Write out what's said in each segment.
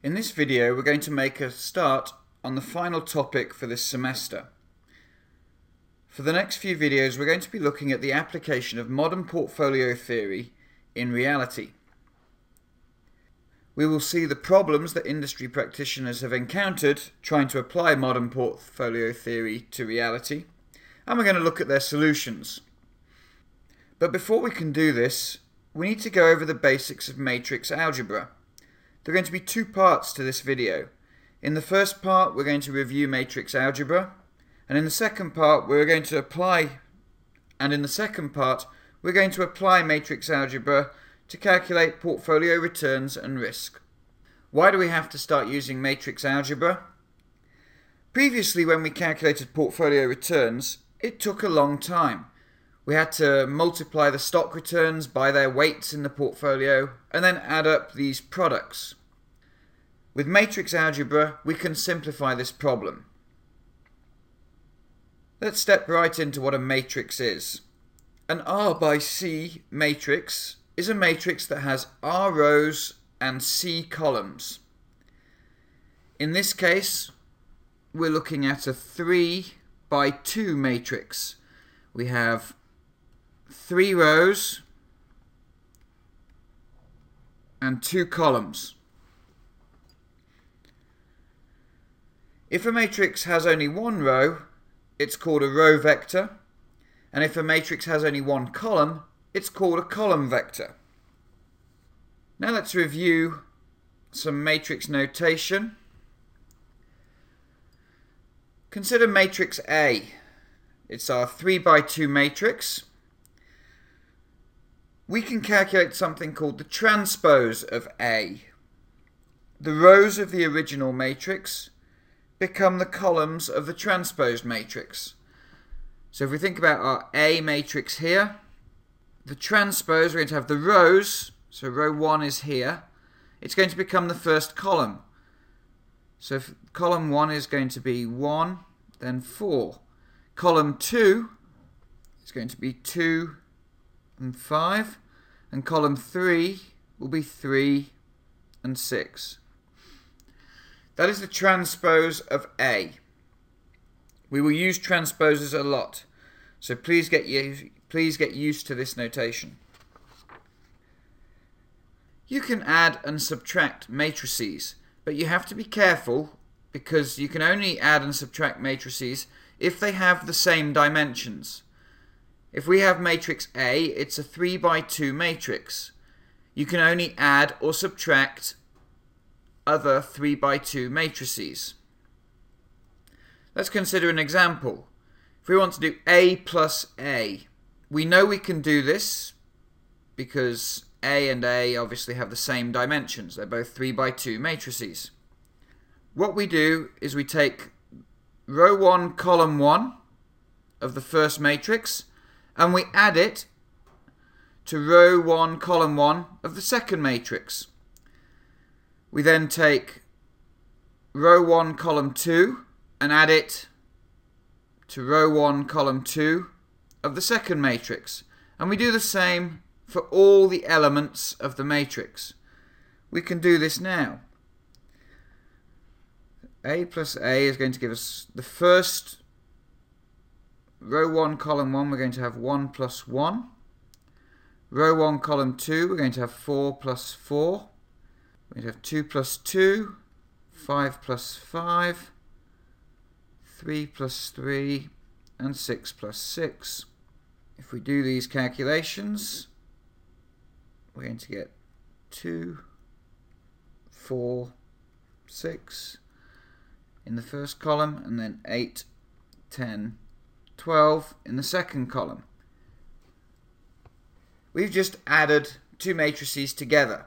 In this video we're going to make a start on the final topic for this semester. For the next few videos we're going to be looking at the application of modern portfolio theory in reality. We will see the problems that industry practitioners have encountered trying to apply modern portfolio theory to reality, and we're going to look at their solutions. But before we can do this, we need to go over the basics of matrix algebra. There are going to be two parts to this video. In the first part, we're going to review matrix algebra, and in the second part, we're going to apply, and in the second part, we're going to apply matrix algebra to calculate portfolio returns and risk. Why do we have to start using matrix algebra? Previously, when we calculated portfolio returns, it took a long time. We had to multiply the stock returns by their weights in the portfolio and then add up these products. With matrix algebra, we can simplify this problem. Let's step right into what a matrix is. An R by C matrix is a matrix that has R rows and C columns. In this case, we're looking at a 3 by 2 matrix. We have three rows and two columns. If a matrix has only one row, it's called a row vector, and if a matrix has only one column, it's called a column vector. Now let's review some matrix notation. Consider matrix A. It's our 3 by 2 matrix. We can calculate something called the transpose of A. The rows of the original matrix become the columns of the transposed matrix. So if we think about our A matrix here, the transpose, we're going to have the rows, so row 1 is here, it's going to become the first column. So column 1 is going to be 1, then 4. Column 2 is going to be 2 and 5, and column 3 will be 3 and 6. That is the transpose of A. We will use transposes a lot, so please get, please get used to this notation. You can add and subtract matrices, but you have to be careful because you can only add and subtract matrices if they have the same dimensions. If we have matrix A, it's a 3 by 2 matrix. You can only add or subtract other 3 by 2 matrices. Let's consider an example. If we want to do A plus A, we know we can do this because A and A obviously have the same dimensions. They're both 3 by 2 matrices. What we do is we take row 1, column 1 of the first matrix and we add it to row 1, column 1 of the second matrix. We then take row 1, column 2 and add it to row 1, column 2 of the second matrix. And we do the same for all the elements of the matrix. We can do this now. A plus A is going to give us the first row 1, column 1, we're going to have 1 plus 1. Row 1, column 2, we're going to have 4 plus 4. We'd have 2 plus 2, 5 plus 5, 3 plus 3, and 6 plus 6. If we do these calculations, we're going to get 2, 4, 6 in the first column, and then 8, 10, 12 in the second column. We've just added two matrices together.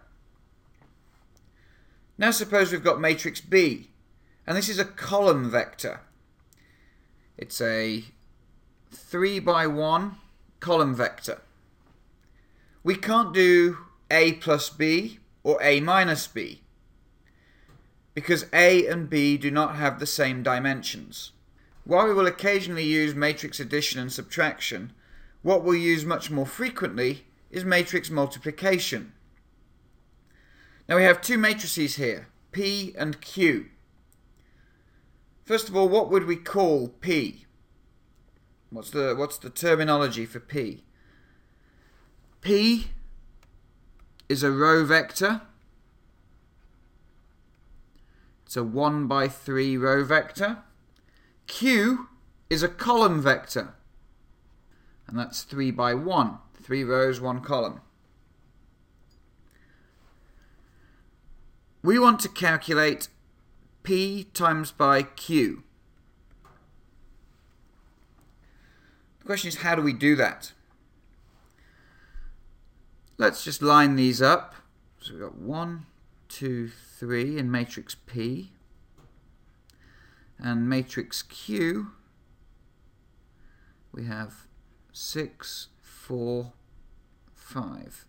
Now suppose we've got matrix B, and this is a column vector. It's a 3 by 1 column vector. We can't do A plus B or A minus B because A and B do not have the same dimensions. While we will occasionally use matrix addition and subtraction, what we'll use much more frequently is matrix multiplication. Now we have two matrices here. P and Q. First of all, what would we call P? What's the what's the terminology for P? P is a row vector. It's a 1 by 3 row vector. Q is a column vector. And that's 3 by 1. 3 rows, 1 column. We want to calculate P times by Q. The question is, how do we do that? Let's just line these up. So we've got 1, 2, 3 in matrix P. And matrix Q, we have 6, 4, 5.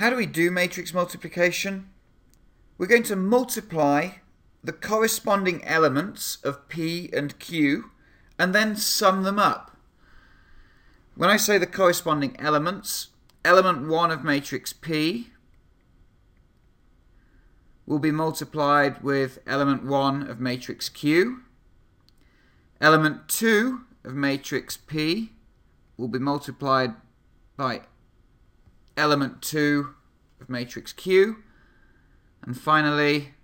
How do we do matrix multiplication? We're going to multiply the corresponding elements of P and Q and then sum them up. When I say the corresponding elements, element 1 of matrix P will be multiplied with element 1 of matrix Q. Element 2 of matrix P will be multiplied by element 2 of matrix Q. And finally,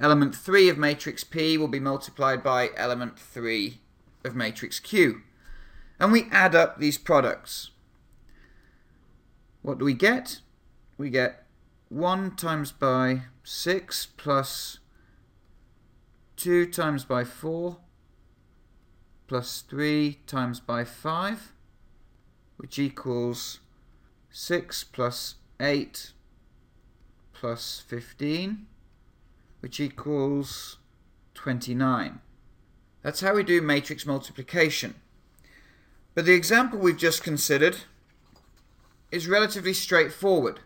element 3 of matrix P will be multiplied by element 3 of matrix Q. And we add up these products. What do we get? We get 1 times by 6 plus 2 times by 4 plus 3 times by 5, which equals 6 plus 8 plus 15, which equals 29. That's how we do matrix multiplication. But the example we've just considered is relatively straightforward.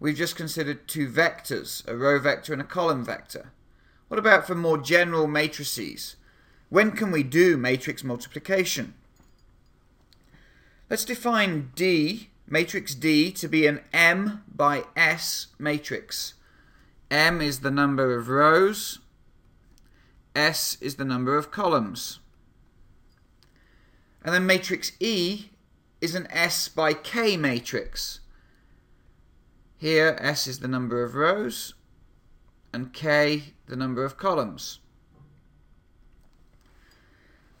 We've just considered two vectors, a row vector and a column vector. What about for more general matrices? When can we do matrix multiplication? Let's define D, matrix D, to be an M by S matrix. M is the number of rows, S is the number of columns. And then matrix E is an S by K matrix. Here S is the number of rows and K the number of columns.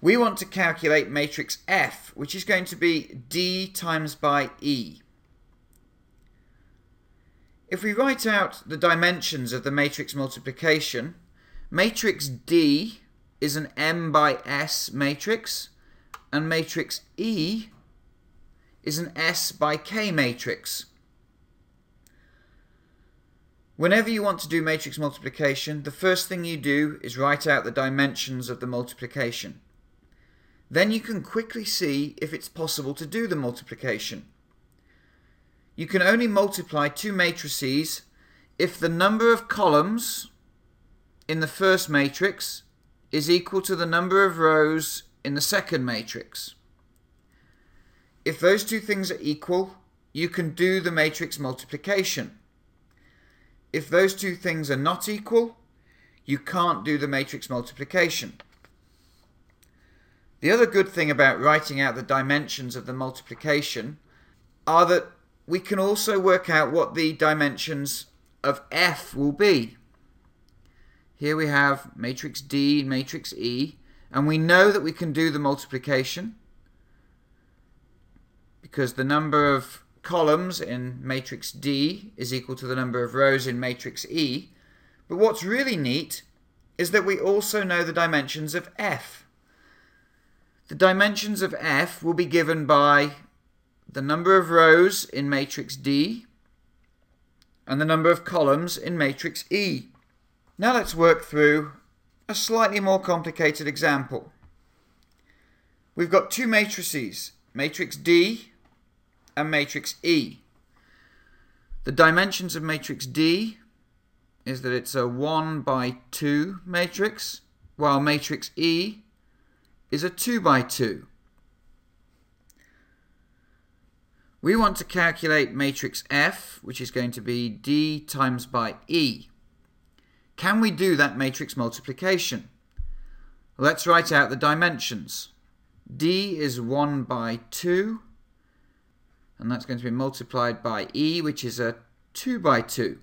We want to calculate matrix F, which is going to be D times by E. If we write out the dimensions of the matrix multiplication, matrix D is an M by S matrix, and matrix E is an S by K matrix. Whenever you want to do matrix multiplication, the first thing you do is write out the dimensions of the multiplication. Then you can quickly see if it's possible to do the multiplication. You can only multiply two matrices if the number of columns in the first matrix is equal to the number of rows in the second matrix. If those two things are equal, you can do the matrix multiplication. If those two things are not equal, you can't do the matrix multiplication. The other good thing about writing out the dimensions of the multiplication are that we can also work out what the dimensions of f will be. Here we have matrix D, matrix E, and we know that we can do the multiplication because the number of columns in matrix D is equal to the number of rows in matrix E. But what's really neat is that we also know the dimensions of F. The dimensions of F will be given by the number of rows in matrix D and the number of columns in matrix E. Now let's work through a slightly more complicated example. We've got two matrices, matrix D and matrix E. The dimensions of matrix D is that it's a 1 by 2 matrix, while matrix E is a 2 by 2. We want to calculate matrix F, which is going to be D times by E. Can we do that matrix multiplication? Let's write out the dimensions. D is 1 by 2, and that's going to be multiplied by E, which is a 2 by 2.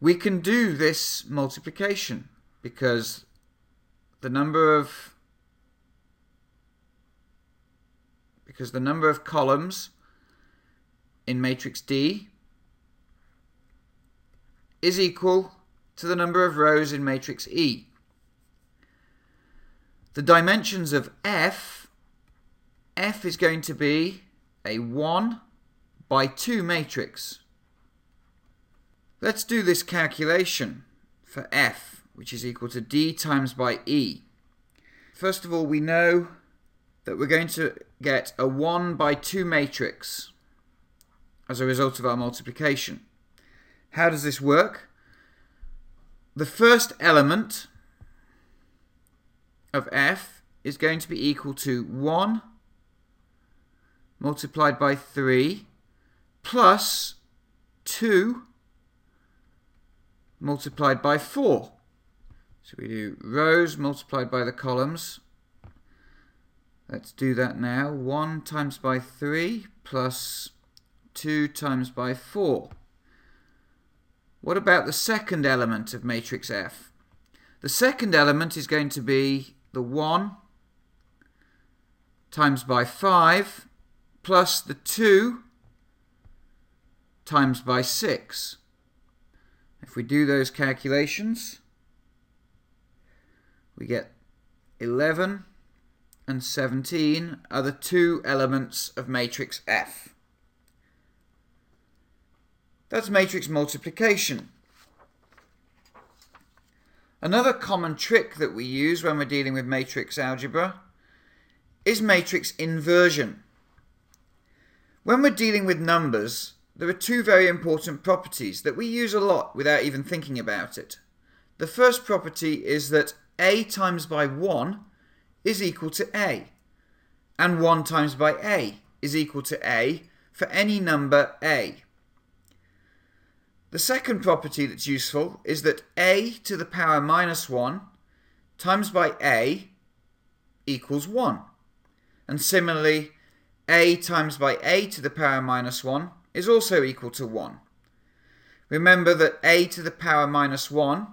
We can do this multiplication because the number of because the number of columns in matrix D is equal to the number of rows in matrix E. The dimensions of F, F is going to be a 1 by 2 matrix. Let's do this calculation for F, which is equal to D times by E. First of all, we know that we're going to get a 1 by 2 matrix as a result of our multiplication. How does this work? The first element of f is going to be equal to 1 multiplied by 3 plus 2 multiplied by 4. So we do rows multiplied by the columns. Let's do that now. 1 times by 3 plus 2 times by 4. What about the second element of matrix F? The second element is going to be the 1 times by 5 plus the 2 times by 6. If we do those calculations, we get 11 and 17 are the two elements of matrix F. That's matrix multiplication. Another common trick that we use when we're dealing with matrix algebra is matrix inversion. When we're dealing with numbers, there are two very important properties that we use a lot without even thinking about it. The first property is that a times by 1 is equal to a, and 1 times by a is equal to a for any number a. The second property that's useful is that a to the power minus 1 times by a equals 1. And similarly, a times by a to the power minus 1 is also equal to 1. Remember that a to the power minus 1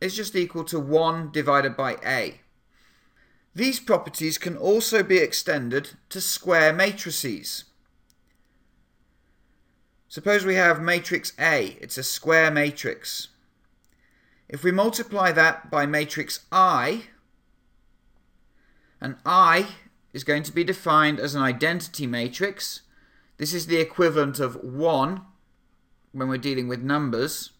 is just equal to 1 divided by a. These properties can also be extended to square matrices. Suppose we have matrix A, it's a square matrix. If we multiply that by matrix I, and I is going to be defined as an identity matrix. This is the equivalent of 1 when we're dealing with numbers.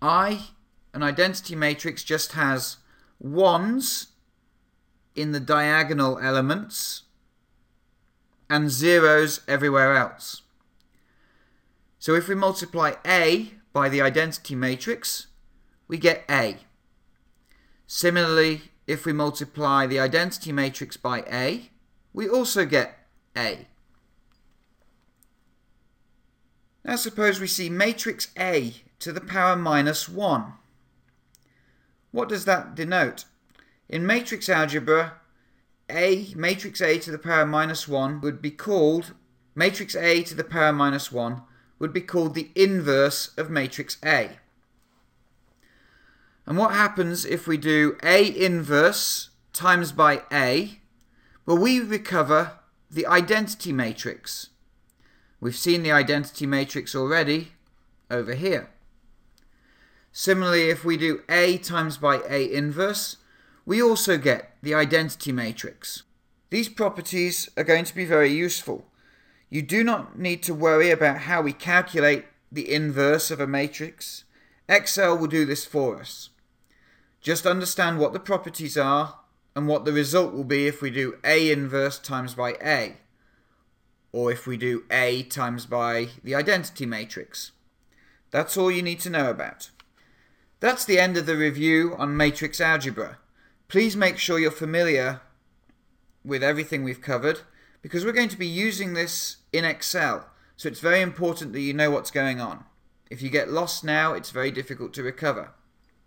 I, an identity matrix, just has 1s in the diagonal elements and zeros everywhere else. So if we multiply A by the identity matrix, we get A. Similarly, if we multiply the identity matrix by A, we also get A. Now suppose we see matrix A to the power minus 1. What does that denote? In matrix algebra, a matrix A to the power minus 1 would be called, matrix A to the power minus 1 would be called the inverse of matrix A. And what happens if we do A inverse times by A? Well, we recover the identity matrix. We've seen the identity matrix already over here. Similarly, if we do A times by A inverse, we also get the identity matrix. These properties are going to be very useful. You do not need to worry about how we calculate the inverse of a matrix. Excel will do this for us. Just understand what the properties are and what the result will be if we do A inverse times by A, or if we do A times by the identity matrix. That's all you need to know about. That's the end of the review on matrix algebra. Please make sure you're familiar with everything we've covered because we're going to be using this in Excel. So it's very important that you know what's going on. If you get lost now, it's very difficult to recover.